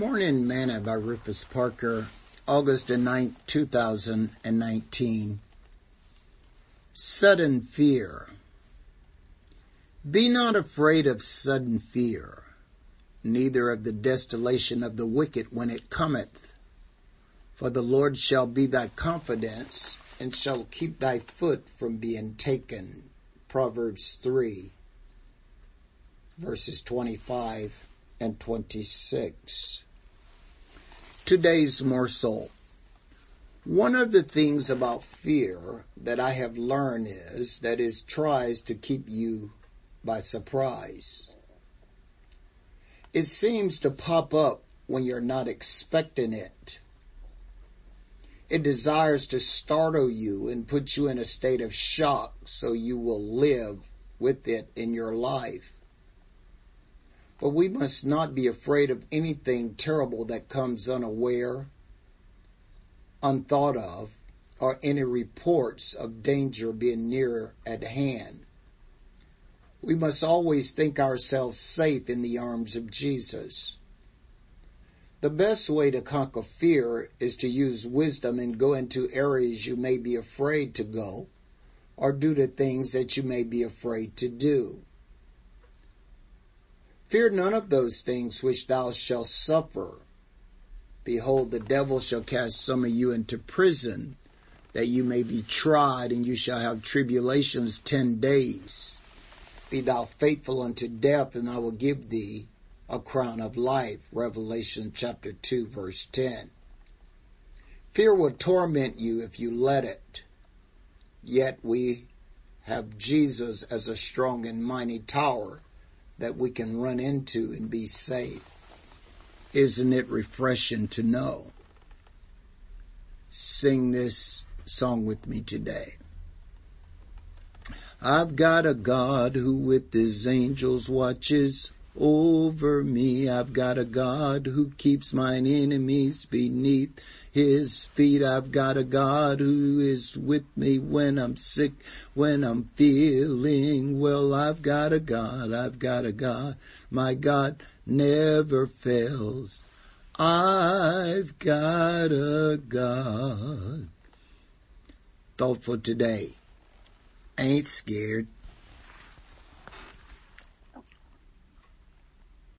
Morning Manna by Rufus Parker, August 9, 2019. Sudden Fear. Be not afraid of sudden fear, neither of the desolation of the wicked when it cometh. For the Lord shall be thy confidence, and shall keep thy foot from being taken. Proverbs 3, verses 25 and 26 today's morsel. One of the things about fear that I have learned is that it tries to keep you by surprise. It seems to pop up when you're not expecting it. It desires to startle you and put you in a state of shock so you will live with it in your life. But we must not be afraid of anything terrible that comes unaware, unthought of, or any reports of danger being near at hand. We must always think ourselves safe in the arms of Jesus. The best way to conquer fear is to use wisdom and go into areas you may be afraid to go or do the things that you may be afraid to do. Fear none of those things which thou shalt suffer. Behold, the devil shall cast some of you into prison, that you may be tried, and you shall have tribulations ten days. Be thou faithful unto death, and I will give thee a crown of life. Revelation chapter 2 verse 10. Fear will torment you if you let it. Yet we have Jesus as a strong and mighty tower that we can run into and be safe. Isn't it refreshing to know? Sing this song with me today. I've got a God who with his angels watches over me. I've got a God who keeps mine enemies beneath his feet. I've got a God who is with me when I'm sick, when I'm feeling well. I've got a God, I've got a God. My God never fails. I've got a God. Thought for today. Ain't scared.